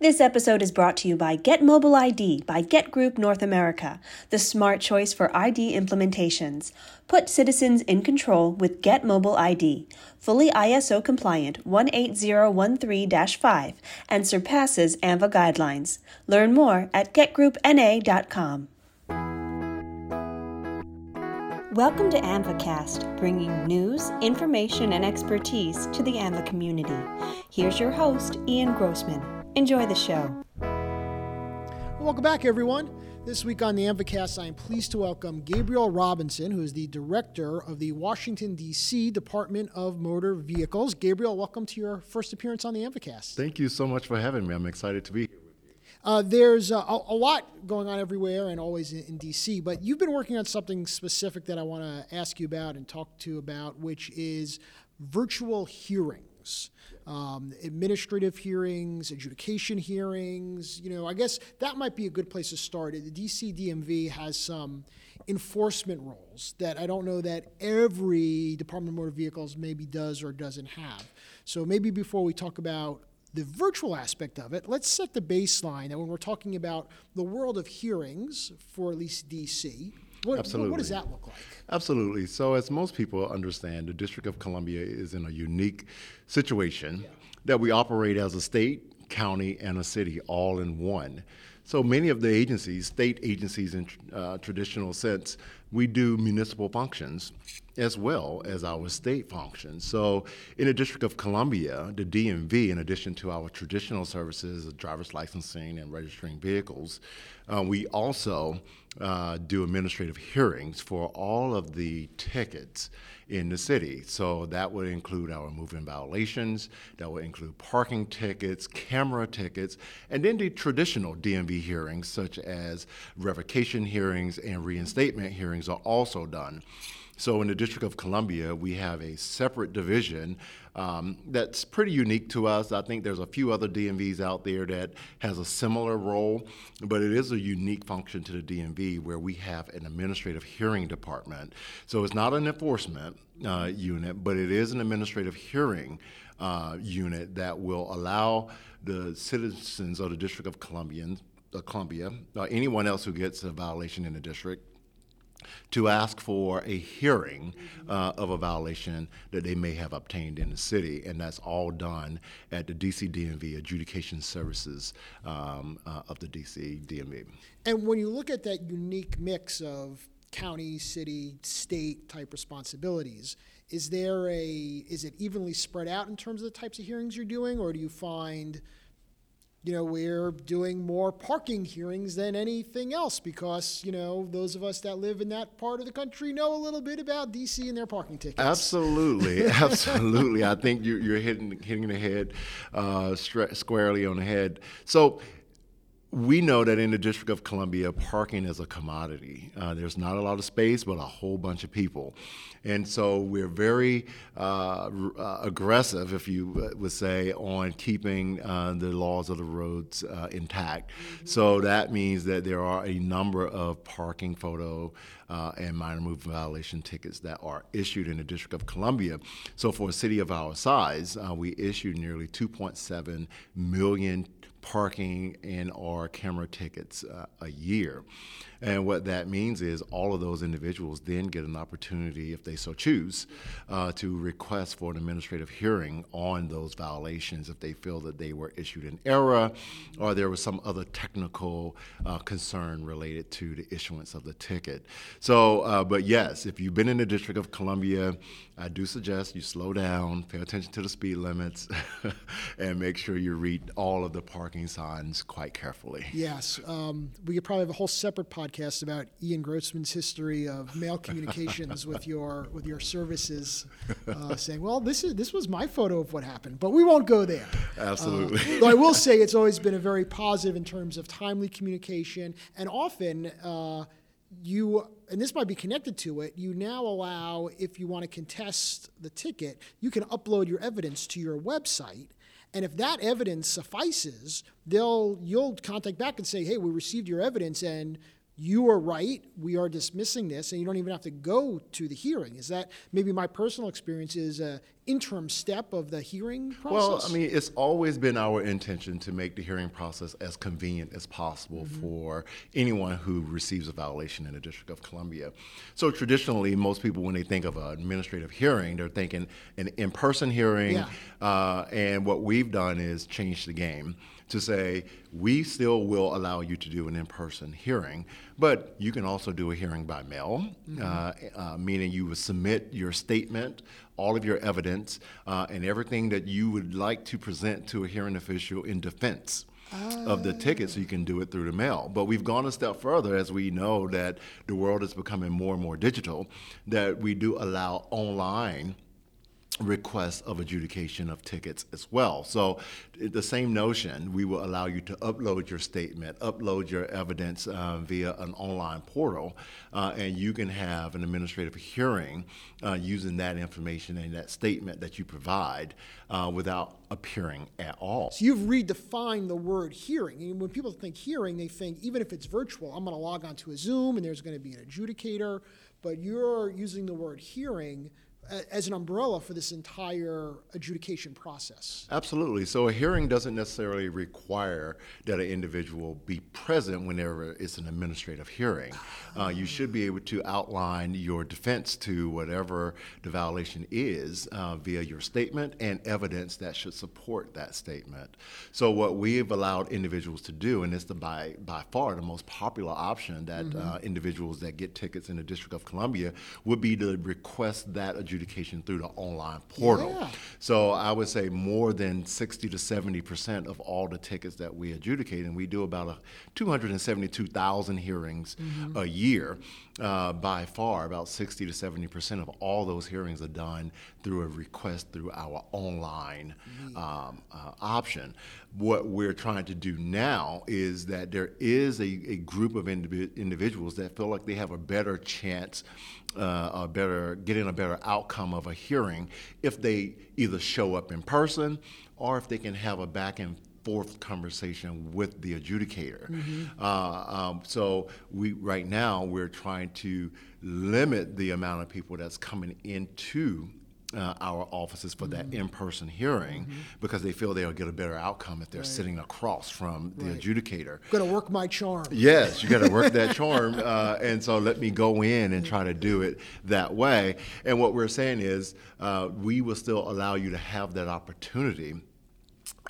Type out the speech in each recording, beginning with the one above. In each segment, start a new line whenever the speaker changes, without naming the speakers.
This episode is brought to you by Get Mobile ID by Get Group North America, the smart choice for ID implementations. Put citizens in control with Get Mobile ID, fully ISO compliant 18013 5, and surpasses AAMVA guidelines. Learn more at getgroupna.com. Welcome to AAMVAcast, bringing news, information, and expertise to the AAMVA community. Here's your host, Ian Grossman. Enjoy the show.
Welcome back, everyone. This week on the AAMVAcast, I am pleased to welcome Gabriel Robinson, who is the director of the Washington, D.C. Department of Motor Vehicles. Gabriel, welcome to your first appearance on the AAMVAcast.
Thank you so much for having me. I'm excited to be here.
Uh, there's a, a, lot going on everywhere and always in, in, DC, but you've been working on something specific that I want to ask you about and talk to you about, which is virtual hearings. Um, administrative hearings, adjudication hearings. You know, I guess that might be a good place to start. The DC DMV has some enforcement roles that I don't know that every Department of Motor Vehicles maybe does or doesn't have. So maybe before we talk about the virtual aspect of it, let's set the baseline that when we're talking about the world of hearings for at least DC, what,
Absolutely.
what does that look like?
Absolutely. So, as most people understand, the District of Columbia is in a unique situation yeah. that we operate as a state, county, and a city all in one. So many of the agencies, state agencies in uh, traditional sense, we do municipal functions as well as our state functions. So in the District of Columbia, the DMV, in addition to our traditional services of driver's licensing and registering vehicles, uh, we also uh, do administrative hearings for all of the tickets in the city. So that would include our moving violations, that would include parking tickets, camera tickets, and then the traditional DMV hearings, such as revocation hearings and reinstatement hearings, are also done. So in the District of Columbia, we have a separate division um, that's pretty unique to us. I think there's a few other DMVs out there that has a similar role, but it is a unique function to the DMV where we have an administrative hearing department. So it's not an enforcement uh, unit, but it is an administrative hearing uh, unit that will allow the citizens of the District of Columbia, uh, Columbia, uh, anyone else who gets a violation in the district, to ask for a hearing uh, of a violation that they may have obtained in the city, and that's all done at the DC DMV Adjudication Services um, uh, of the DC DMV.
And when you look at that unique mix of county, city, state type responsibilities, is there a is it evenly spread out in terms of the types of hearings you're doing, or do you find you know, we're doing more parking hearings than anything else because, you know, those of us that live in that part of the country know a little bit about DC and their parking tickets.
Absolutely. Absolutely. I think you're, you're hitting, hitting the head uh, squarely on the head. So, we know that in the District of Columbia, parking is a commodity. Uh, there's not a lot of space, but a whole bunch of people. And so we're very uh, uh, aggressive, if you would say, on keeping uh, the laws of the roads uh, intact. Mm-hmm. So that means that there are a number of parking photo uh, and minor movement violation tickets that are issued in the District of Columbia. So for a city of our size, we issued nearly 2.7 million parking and or camera tickets uh, a year. And what that means is all of those individuals then get an opportunity, if they so choose, uh, to request for an administrative hearing on those violations if they feel that they were issued an error or there was some other technical uh, concern related to the issuance of the ticket. So, uh, but yes, if you've been in the District of Columbia, I do suggest you slow down, pay attention to the speed limits, and make sure you read all of the parking signs quite carefully.
Yes. Um, we could probably have a whole separate podcast podcast about Ian Grossman's history of mail communications with your with your services, uh, saying, "Well, this is this was my photo of what happened," but we won't go there.
Absolutely.
Uh, though I will say it's always been a very positive in terms of timely communication, and often. Uh, you and this might be connected to it you now allow if you want to contest the ticket you can upload your evidence to your website and if that evidence suffices they'll you'll contact back and say hey we received your evidence and you are right, we are dismissing this, and you don't even have to go to the hearing. Is that maybe my personal experience is uh, interim step of the hearing process?
Well, I mean, it's always been our intention to make the hearing process as convenient as possible
Mm-hmm.
for anyone who receives a violation in the District of Columbia. So traditionally, most people, when they think of an administrative hearing, they're thinking an in-person hearing.
Yeah.
Uh, and what we've done is change the game to say we still will allow you to do an in-person hearing, but you can also do a hearing by mail, uh, uh, meaning you would submit your statement, all of your evidence, uh, and everything that you would like to present to a hearing official in defense. Of the ticket, so you can do it through the mail. But we've gone a step further as we know that the world is becoming more and more digital, that we do allow online requests of adjudication of tickets as well. So the same notion, we will allow you to upload your statement, upload your evidence uh, via an online portal, uh, and you can have an administrative hearing uh, using that information and that statement that you provide uh, without appearing at all.
So you've redefined the word hearing. And when people think hearing, they think even if it's virtual, I'm going to log onto a Zoom and there's going to be an adjudicator. But you're using the word hearing as an umbrella for this entire adjudication process.
Absolutely. So a hearing doesn't necessarily require that an individual be present whenever it's an administrative hearing. Uh, you should be able to outline your defense to whatever the violation is uh, via your statement and evidence that should support that statement. So what we've allowed individuals to do, and it's the by by far the most popular option that uh, individuals that get tickets in the District of Columbia would be to request that adjudication through the online portal.
Yeah.
So I would say more than 60 to 70 percent of all the tickets that we adjudicate, and we do about a 272,000 hearings mm-hmm. a year. Uh, by far, about 60 to 70 percent of all those hearings are done through a request through our online um, uh, option. What we're trying to do now is that there is a, a group of indivi- individuals that feel like they have a better chance uh, a better getting a better outcome of a hearing if they either show up in person or if they can have a back and forth conversation with the adjudicator. Uh, um, so we right now we're trying to limit the amount of people that's coming into uh, our offices for that in-person hearing because they feel they'll get a better outcome if they're sitting across from the
Right.
adjudicator.
Going to work my charm.
Yes, you got to work that charm, uh, and so let me go in and try to do it that way. And what we're saying is, uh, we will still allow you to have that opportunity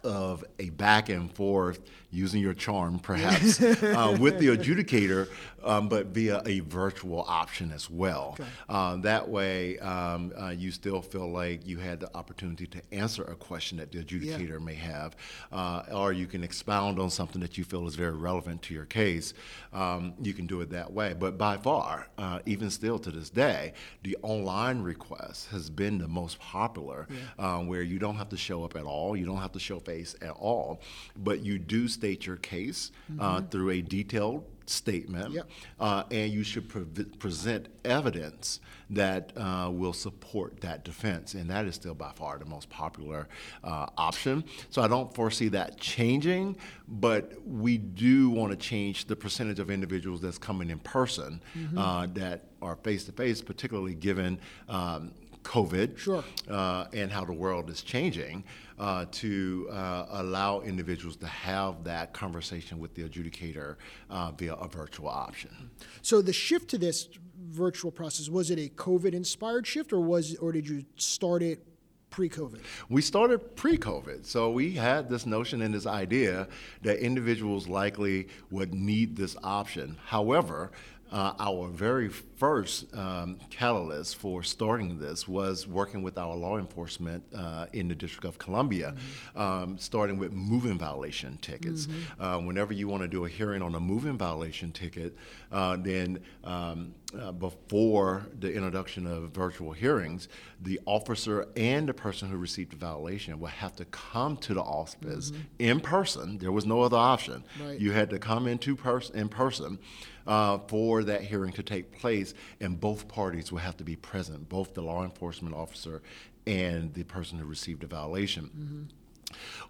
of a back and forth using your charm, perhaps, uh, with the adjudicator, um, but via a virtual option as well. Uh, that way, um, uh, you still feel like you had the opportunity to answer a question that the adjudicator may have, uh, or you can expound on something that you feel is very relevant to your case. Um, you can do it that way. But by far, uh, even still to this day, the online request has been the most popular, um, where you don't have to show up at all, you don't have to show face at all, but you do state your case uh, through a detailed statement,
Yep.
uh, and you should pre- present evidence that uh, will support that defense, and that is still by far the most popular uh, option. So I don't foresee that changing, but we do want to change the percentage of individuals that's coming in person uh, that are face to face, particularly given. Um, COVID
Sure.
uh, and how the world is changing uh, to uh, allow individuals to have that conversation with the adjudicator uh, via a virtual option.
So the shift to this virtual process was it a COVID-inspired shift, or was or did you start it pre-COVID?
We started pre COVID, so we had this notion and this idea that individuals likely would need this option. However, uh, our very first um, catalyst for starting this was working with our law enforcement uh, in the District of Columbia, um, starting with moving violation tickets. Uh, whenever you want to do a hearing on a moving violation ticket, uh, then um, uh, before the introduction of virtual hearings, the officer and the person who received the violation will have to come to the office in person. There was no other option.
Right.
You had to come into pers- in person uh, for that hearing to take place, and both parties will have to be present, both the law enforcement officer and the person who received the violation.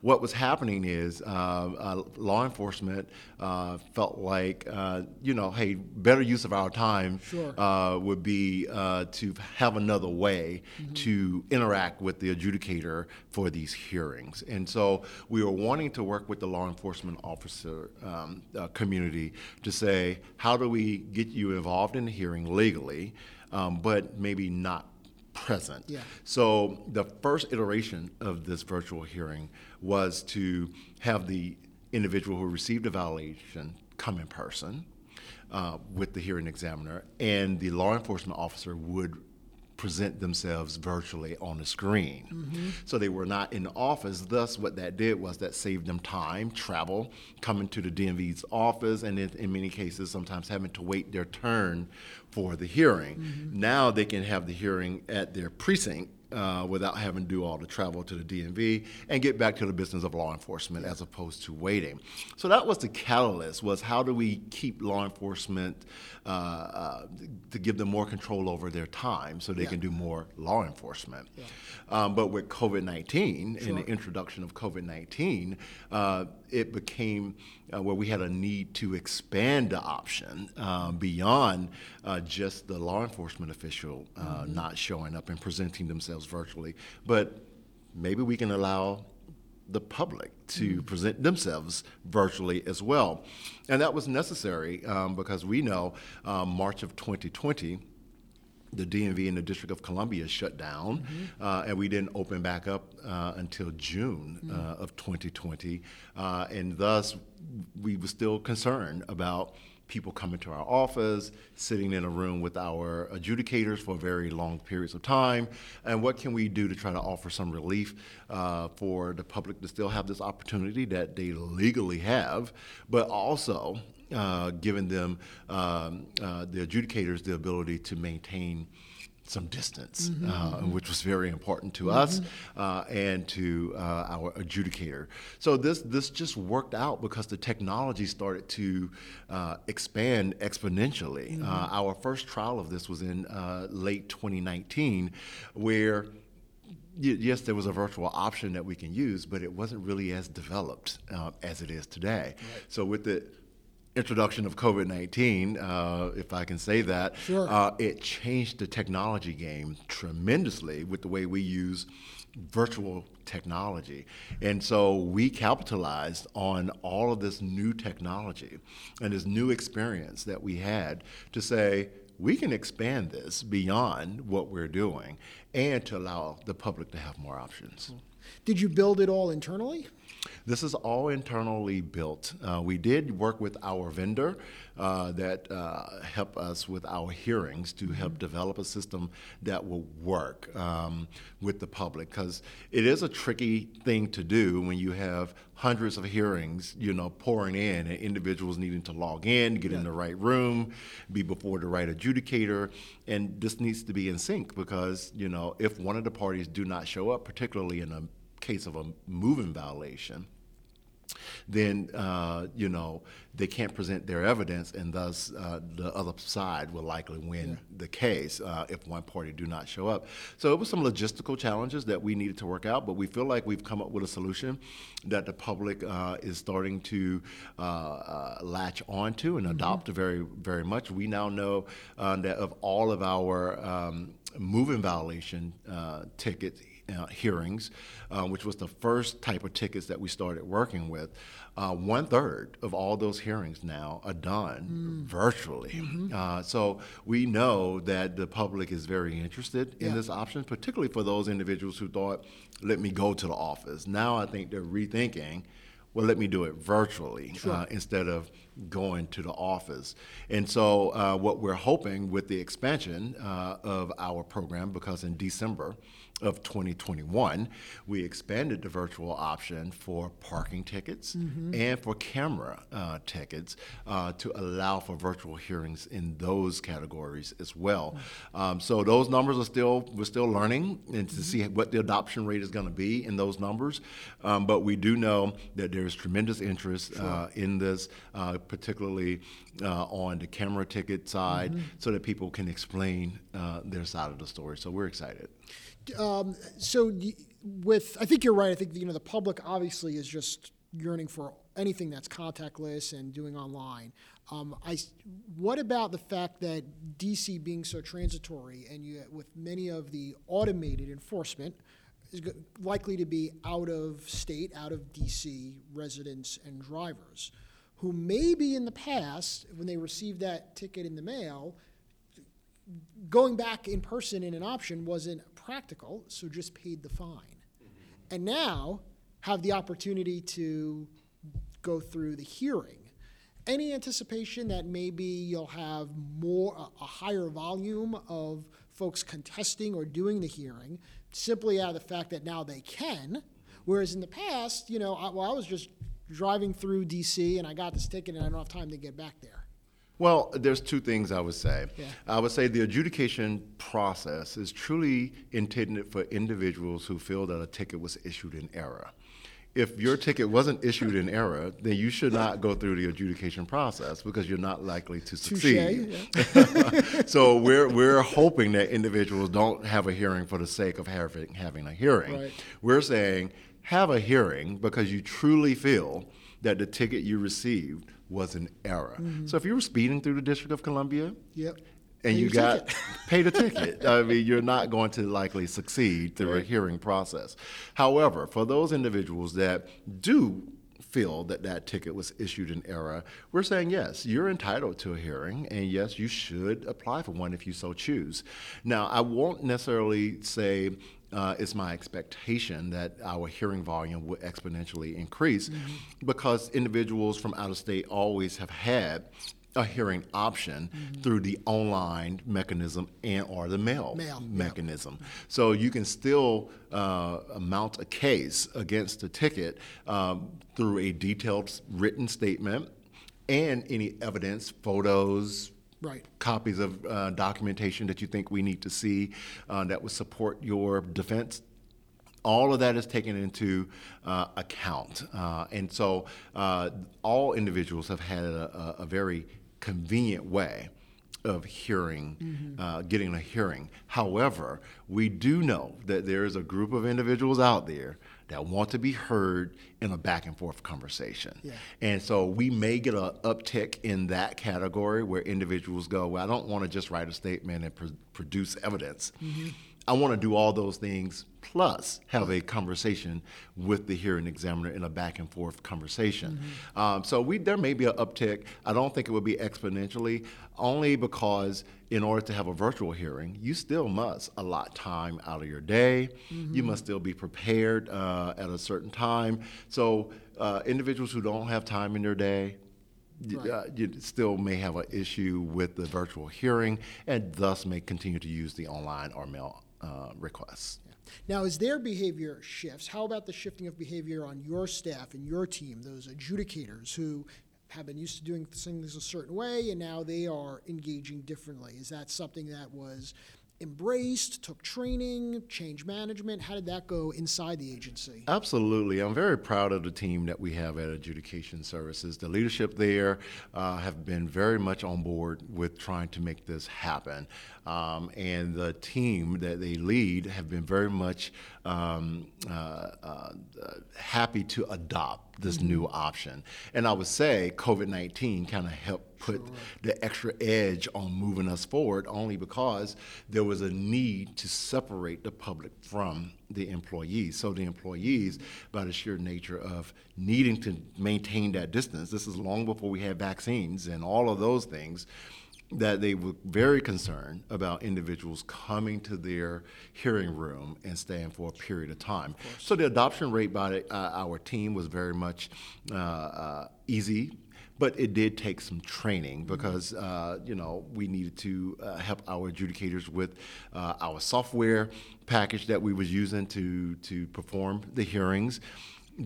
What was happening is uh, uh, law enforcement uh, felt like, uh, you know, hey, better use of our time
Sure.
uh, would be uh, to have another way to interact with the adjudicator for these hearings. And so we were wanting to work with the law enforcement officer um, uh, community to say, how do we get you involved in the hearing legally, um, but maybe not present.
Yeah.
So the first iteration of this virtual hearing was to have the individual who received a violation come in person uh, with the hearing examiner, and the law enforcement officer would present themselves virtually on the screen. So they were not in the office. Thus, what that did was that saved them time, travel, coming to the DMV's office, and in, in many cases, sometimes having to wait their turn for the hearing. Now they can have the hearing at their precinct uh, without having to do all the travel to the DMV and get back to the business of law enforcement as opposed to waiting. So that was the catalyst: was how do we keep law enforcement uh, uh, to give them more control over their time so they
Yeah.
can do more law enforcement. Um, but with COVID 19 and the introduction of COVID 19, uh, it became uh, where we had a need to expand the option uh, beyond uh, just the law enforcement official uh, not showing up and presenting themselves virtually, but maybe we can allow the public to present themselves virtually as well. And that was necessary um, because we know um, March of 2020 the DMV in the District of Columbia shut down, uh, and we didn't open back up uh, until June uh, of 2020, uh, and thus we were still concerned about people coming to our office, sitting in a room with our adjudicators for very long periods of time, and what can we do to try to offer some relief uh, for the public to still have this opportunity that they legally have, but also uh, giving them, um, uh, the adjudicators, the ability to maintain some distance, uh, which was very important to us uh, and to uh, our adjudicator. So this this just worked out because the technology started to uh, expand exponentially. Uh, our first trial of this was in uh, late 2019, where Yes, there was a virtual option that we can use, but it wasn't really as developed uh, as it is today. So with the introduction of COVID-19, uh, if I can say that,
Sure.
uh, it changed the technology game tremendously with the way we use virtual technology. And so we capitalized on all of this new technology and this new experience that we had to say, we can expand this beyond what we're doing and to allow the public to have more options.
Did you build it all internally?
This is all internally built. Uh, we did work with our vendor uh, that uh, helped us with our hearings to help develop a system that will work um, with the public because it is a tricky thing to do when you have hundreds of hearings, you know, pouring in and individuals needing to log in, get in the right room, be before the right adjudicator, and this needs to be in sync because you know if one of the parties do not show up, particularly in a case of a moving violation, then uh, you know they can't present their evidence, and thus uh, the other side will likely win the case uh, if one party do not show up. So it was some logistical challenges that we needed to work out, but we feel like we've come up with a solution that the public uh, is starting to uh, uh, latch onto and adopt very very much. We now know uh, that of all of our um, moving violation uh, tickets uh, hearings, uh, which was the first type of tickets that we started working with. Uh, one third of all those hearings now are done virtually. Uh, so we know that the public is very interested in
Yeah.
this option, particularly for those individuals who thought, let me go to the office. Now I think they're rethinking. Well, let me do it virtually uh, instead of going to the office. And so, uh, what we're hoping with the expansion uh, of our program, because in December of 2021, we expanded the virtual option for parking tickets and for camera uh, tickets uh, to allow for virtual hearings in those categories as well. Um, so those numbers are still we're still learning and to see what the adoption rate is going to be in those numbers. Um, but we do know that there is tremendous interest uh, in this. Particularly uh, on the camera ticket side, mm-hmm. so that people can explain uh, their side of the story. So we're excited.
Um, so with, I think you're right. I think you know the public obviously is just yearning for anything that's contactless and doing online. Um, I, what about the fact that DC being so transitory and you, with many of the automated enforcement is likely to be out of state, out of DC residents and drivers who maybe in the past, when they received that ticket in the mail, going back in person in an option wasn't practical, so just paid the fine. And now have the opportunity to go through the hearing. Any anticipation that maybe you'll have more a, a higher volume of folks contesting or doing the hearing simply out of the fact that now they can, whereas in the past, you know, I, well, I was just driving through D.C. and I got this ticket and I don't have time to get back there.
Well, there's two things I would say. Yeah. I would say the adjudication process is truly intended for individuals who feel that a ticket was issued in error if your ticket wasn't issued in error, then you should not go through the adjudication process because you're not likely to succeed. yeah. so we're we're hoping that individuals don't have a hearing for the sake of having having a hearing. Right. We're saying have a hearing because you truly feel that the ticket you received was an error. Mm-hmm. So if you were speeding through the District of Columbia,
yep
and you got paid a ticket. I mean, you're not going to likely succeed through right. a hearing process. However, for those individuals that do feel that that ticket was issued in error, we're saying yes, you're entitled to a hearing, and yes, you should apply for one if you so choose. Now, I won't necessarily say uh, it's my expectation that our hearing volume will exponentially increase mm-hmm. because individuals from out of state always have had a hearing option mm-hmm. through the online mechanism and or the mail, mail mechanism. Yep. So you can still uh, mount a case against a ticket um, through a detailed written statement and any evidence, photos,
right.
copies of uh, documentation that you think we need to see uh, that would support your defense all of that is taken into uh, account. Uh, and so uh, all individuals have had a, a, a, very convenient way of hearing, mm-hmm. uh, getting a hearing. However, we do know that there is a group of individuals out there that want to be heard in a back and forth conversation. Yeah. And so we may get an uptick in that category where individuals go, Well, I don't want to just write a statement and pr- produce evidence. Mm-hmm. I want to do all those things plus have a conversation with the hearing examiner in a back and forth conversation. Mm-hmm. Um, so we there may be an uptick. I don't think it would be exponentially, only because in order to have a virtual hearing, you still must allot time out of your day. Mm-hmm. You must still be prepared uh, at a certain time. So uh, individuals who don't have time in their day, Right. Uh, you still may have an issue with the virtual hearing and thus may continue to use the online or mail uh, requests.
Now, as their behavior shifts, how about the shifting of behavior on your staff and your team, those adjudicators who have been used to doing things a certain way and now they are engaging differently? Is that something that was embraced, took training, change management? How did that go inside the agency?
Absolutely. I'm very proud of the team that we have at Adjudication Services. The leadership there uh, have been very much on board with trying to make this happen. Um, and the team that they lead have been very much um, uh, uh, happy to adopt this mm-hmm. new option. And I would say COVID 19 kind of helped put sure. the extra edge on moving us forward only because there was a need to separate the public from the employees. So the employees, by the sheer nature of needing to maintain that distance, this is long before we had vaccines and all of those things that they were very concerned about individuals coming to their hearing room and staying for a period of time. Of so the adoption rate by uh, our team was very much uh, uh, easy. But it did take some training because uh, you know we needed to uh, help our adjudicators with uh, our software package that we was using to to perform the hearings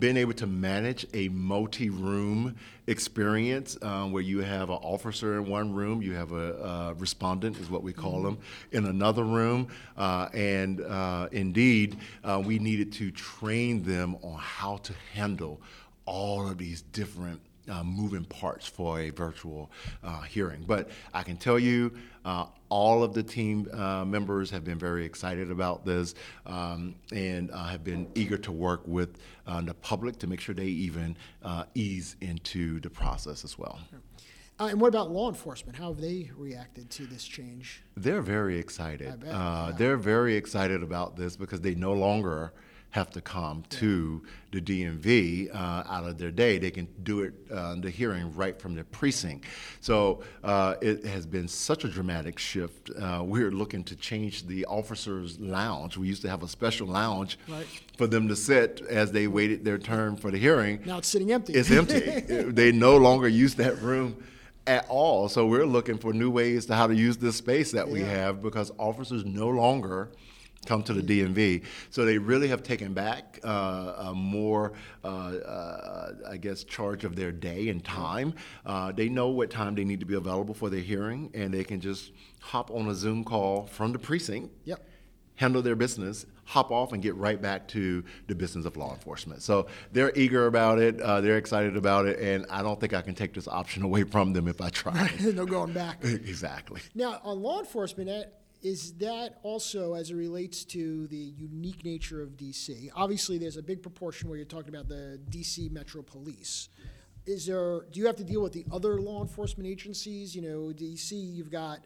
being able to manage a multi-room experience um, where you have an officer in one room, you have a, a respondent, is what we call mm-hmm. them, in another room, uh, and uh, indeed, uh, we needed to train them on how to handle all of these different uh, moving parts for a virtual uh, hearing. But I can tell you, uh, all of the team uh, members have been very excited about this um, and uh, have been eager to work with uh, the public to make sure they even ease into the process as well.
Uh, and what about law enforcement? How have they reacted to this change?
They're very excited.
Bet,
uh,
yeah.
They're very excited about this because they no longer have to come to the DMV uh, out of their day. They can do it, uh, the hearing, right from their precinct. So uh, it has been such a dramatic shift. Uh, we're looking to change the officers' lounge. We used to have a special lounge
right.
for them to sit as they waited their turn for the hearing.
Now it's sitting empty.
It's empty. they no longer use that room at all. So we're looking for new ways to how to use this space that we have because officers no longer come to the DMV. So they really have taken back uh, a more, uh, uh, I guess, charge of their day and time. Uh, they know what time they need to be available for their hearing, and they can just hop on a Zoom call from the precinct.
Yep
handle their business, hop off, and get right back to the business of law enforcement. So they're eager about it, uh, they're excited about it, and I don't think I can take this option away from them if I try.
no going back.
exactly.
Now, on law enforcement, is that also as it relates to the unique nature of DC? Obviously, there's a big proportion where you're talking about the DC Metro Police. Is there? Do you have to deal with the other law enforcement agencies? You know, DC, you've got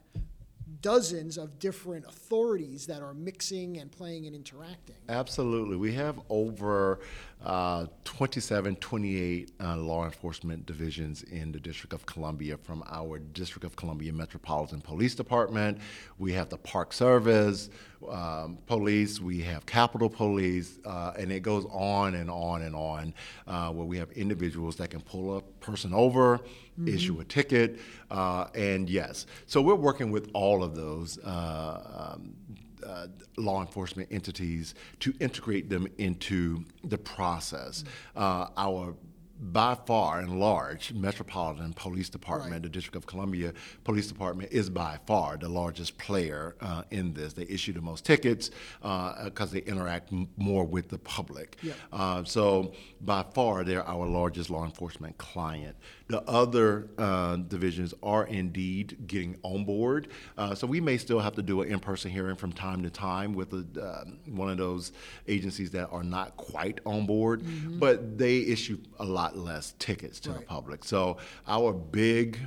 dozens of different authorities that are mixing and playing and interacting.
Absolutely. We have over uh, 27, 28 uh, law enforcement divisions in the District of Columbia from our District of Columbia Metropolitan Police Department. We have the Park Service, um, Police, we have Capitol Police, uh, and it goes on and on and on, uh, where we have individuals that can pull a person over, mm-hmm. issue a ticket, uh, and yes. So we're working with all of those. Uh, um, uh, law enforcement entities to integrate them into the process. Uh, our by far and large, Metropolitan Police Department, right. the District of Columbia Police Department, is by far the largest player uh, in this. They issue the most tickets because uh, they interact m- more with the public.
Yeah.
Uh, so, by far, they're our largest law enforcement client. The other uh, divisions are indeed getting on board. Uh, so, we may still have to do an in person hearing from time to time with a, uh, one of those agencies that are not quite on board, mm-hmm. but they issue a lot lot less tickets to right. the public. So our big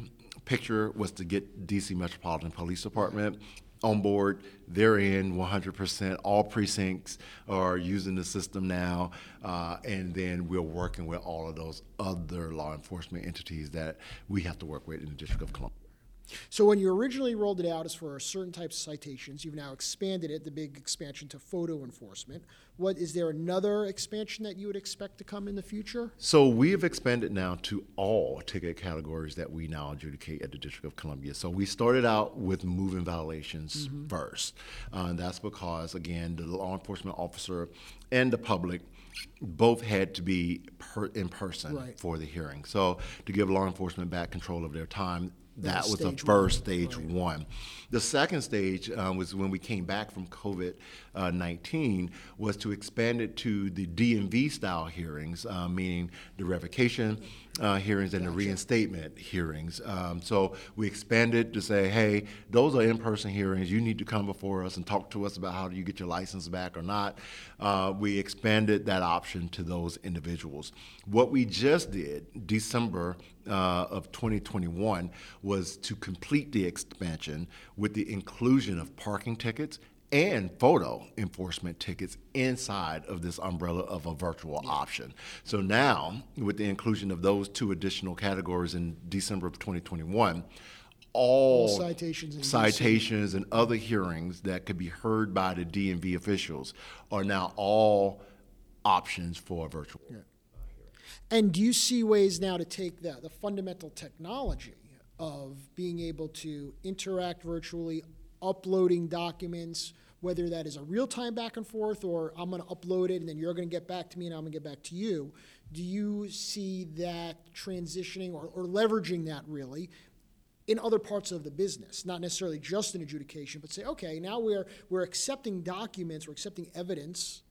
picture was to get DC Metropolitan Police Department on board. They're in 100%. All precincts are using the system now. Uh, and then we're working with all of those other law enforcement entities that we have to work with in the District of Columbia.
So when you originally rolled it out as for certain types of citations, you've now expanded it, the big expansion to photo enforcement. What is there another expansion that you would expect to come in the future?
So we have expanded now to all ticket categories that we now adjudicate at the District of Columbia. So we started out with moving violations mm-hmm. first. Uh, and that's because again, the law enforcement officer and the public both had to be per, in person
right.
for the hearing. So to give law enforcement back control of their time, that was the first
one.
stage one. The second stage um, was when we came back from COVID uh, 19 was to expand it to the DMV style hearings, uh, meaning the revocation uh, hearings and the reinstatement hearings. Um, so we expanded to say, hey, those are in-person hearings. You need to come before us and talk to us about how do you get your license back or not. Uh, we expanded that option to those individuals. What we just did, December uh, of 2021 was to complete the expansion with the inclusion of parking tickets and photo enforcement tickets inside of this umbrella of a virtual option. So now, with the inclusion of those two additional categories in December of 2021, all,
all citations, and,
citations and other hearings that could be heard by the DMV officials are now all options for virtual.
Yeah. And do you see ways now to take the, the fundamental technology of being able to interact virtually, uploading documents, whether that is a real time back and forth or I'm going to upload it and then you're going to get back to me and I'm going to get back to you. Do you see that transitioning or, or leveraging that really in other parts of the business, not necessarily just in adjudication, but say, okay, now we're, we're accepting documents, we're accepting evidence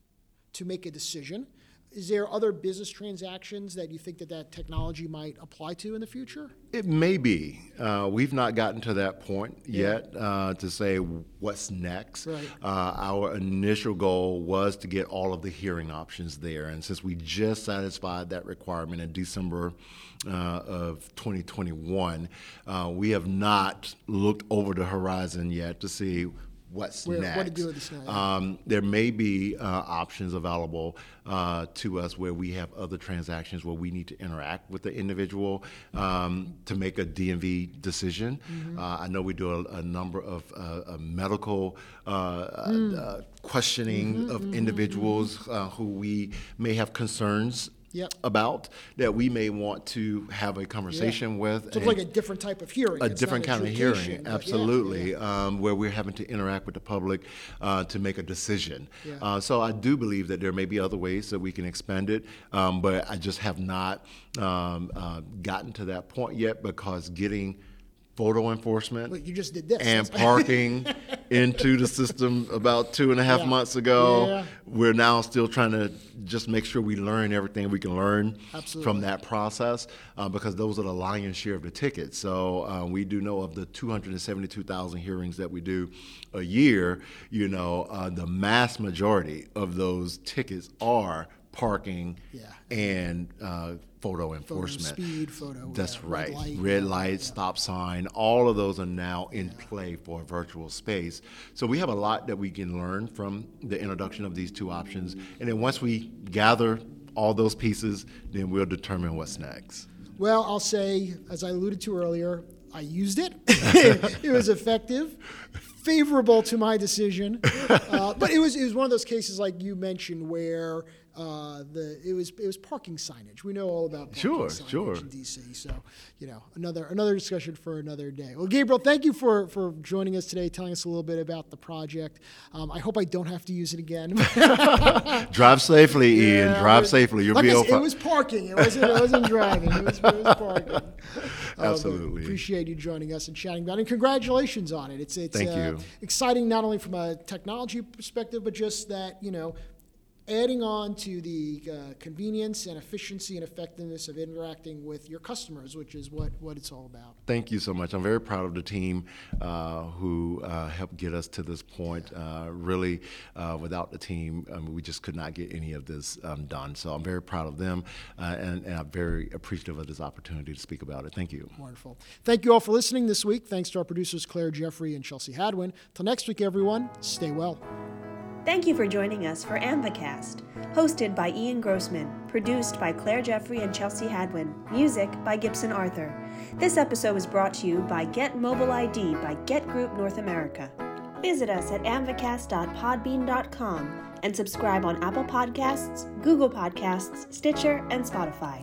to make a decision is there other business transactions that you think that that technology might apply to in the future?
It may be. Uh, we've not gotten to that point yet uh, to say what's next.
Right.
Uh, our initial goal was to get all of the hearing options there, and since we just satisfied that requirement in December uh, of 2021, uh, we have not looked over the horizon yet to see what's
Where-
next.
what to do with yeah.
Um, there may be uh, options available uh, to us where we have other transactions where we need to interact with the individual um, to make a DMV decision.
Mm-hmm.
Uh, I know we do a, a number of uh, medical uh,
Mm.
uh, questioning
Mm-hmm,
of individuals uh, who we may have concerns.
Yep.
About that, we may want to have a conversation with.
So it's like a different type of hearing.
a
It's
different kind of hearing,
but yeah,
absolutely,
yeah.
Um, where we're having to interact with the public uh, to make a decision.
Yeah.
Uh, so I do believe that there may be other ways that we can expand it, um, but I just have not um, uh, gotten to that point yet because getting photo enforcement
Look, you just did this.
and parking into the system about two and a half
Yeah.
months ago.
Yeah.
We're now still trying to just make sure we learn everything we can learn
Absolutely.
from that process uh, because those are the lion's share of the tickets. So uh, we do know of the 272,000 hearings that we do a year, you know, uh, the mass majority of those tickets are parking
Yeah.
and photo
Photo
enforcement.
speed, photo.
That's
yeah, red
right.
light,
Red
yeah,
light, stop sign, all of those are now in play for a virtual space. So we have a lot that we can learn from the introduction of these two options. And then once we gather all those pieces, then we'll determine what's next.
Well, I'll say, as I alluded to earlier, I used it. it was effective, favorable to my decision. Uh, but it was it was one of those cases like you mentioned where uh, the it was it was parking signage. We know all about parking
Sure,
signage
sure.
in DC. So you know another another discussion for another day. Well, Gabriel, thank you for for joining us today, telling us a little bit about the project. Um, I hope I don't have to use it again.
Drive safely, Ian.
Yeah,
Drive
it-
safely. You'll
like
be
I
over.
It was parking. It wasn't. It wasn't driving. It was, it was parking. But
Absolutely.
appreciate you joining us and chatting about it. And congratulations on it. It's it's
Thank
uh,
you.
exciting not only from a technology perspective, but just that you know. Adding on to the uh, convenience and efficiency and effectiveness of interacting with your customers, which is what, what it's all about.
Thank you so much. I'm very proud of the team uh, who uh, helped get us to this point. Uh, really, uh, without the team, um, we just could not get any of this um, done. So I'm very proud of them, uh, and, and I'm very appreciative of this opportunity to speak about it. Thank you.
Wonderful. Thank you all for listening this week. Thanks to our producers Claire Jeffrey and Chelsea Hadwin. Till next week, everyone, stay well.
Thank you for joining us for AAMVAcast, hosted by Ian Grossman, produced by Claire Jeffrey and Chelsea Hadwin, music by Gibson Arthur. This episode was brought to you by Get Mobile ID by Get Group North America. Visit us at aamvacast.podbean.com and subscribe on Apple Podcasts, Google Podcasts, Stitcher, and Spotify.